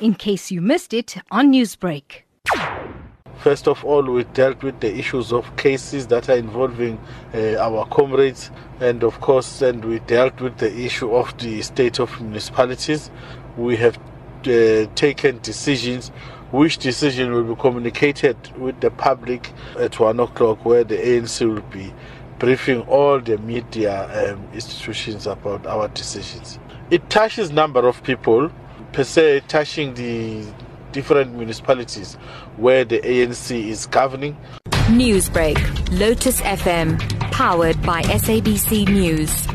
in case you missed it on Newsbreak. First of all, we dealt with the issues of cases that are involving uh, our comrades, and of course, and we dealt with the issue of the state of municipalities. We have uh, taken decisions which decision will be communicated with the public at one o'clock, where the ANC will be briefing all the media um, institutions about our decisions. It touches number of people, per se touching the different municipalities where the ANC is governing. Newsbreak, Lotus FM, powered by SABC News.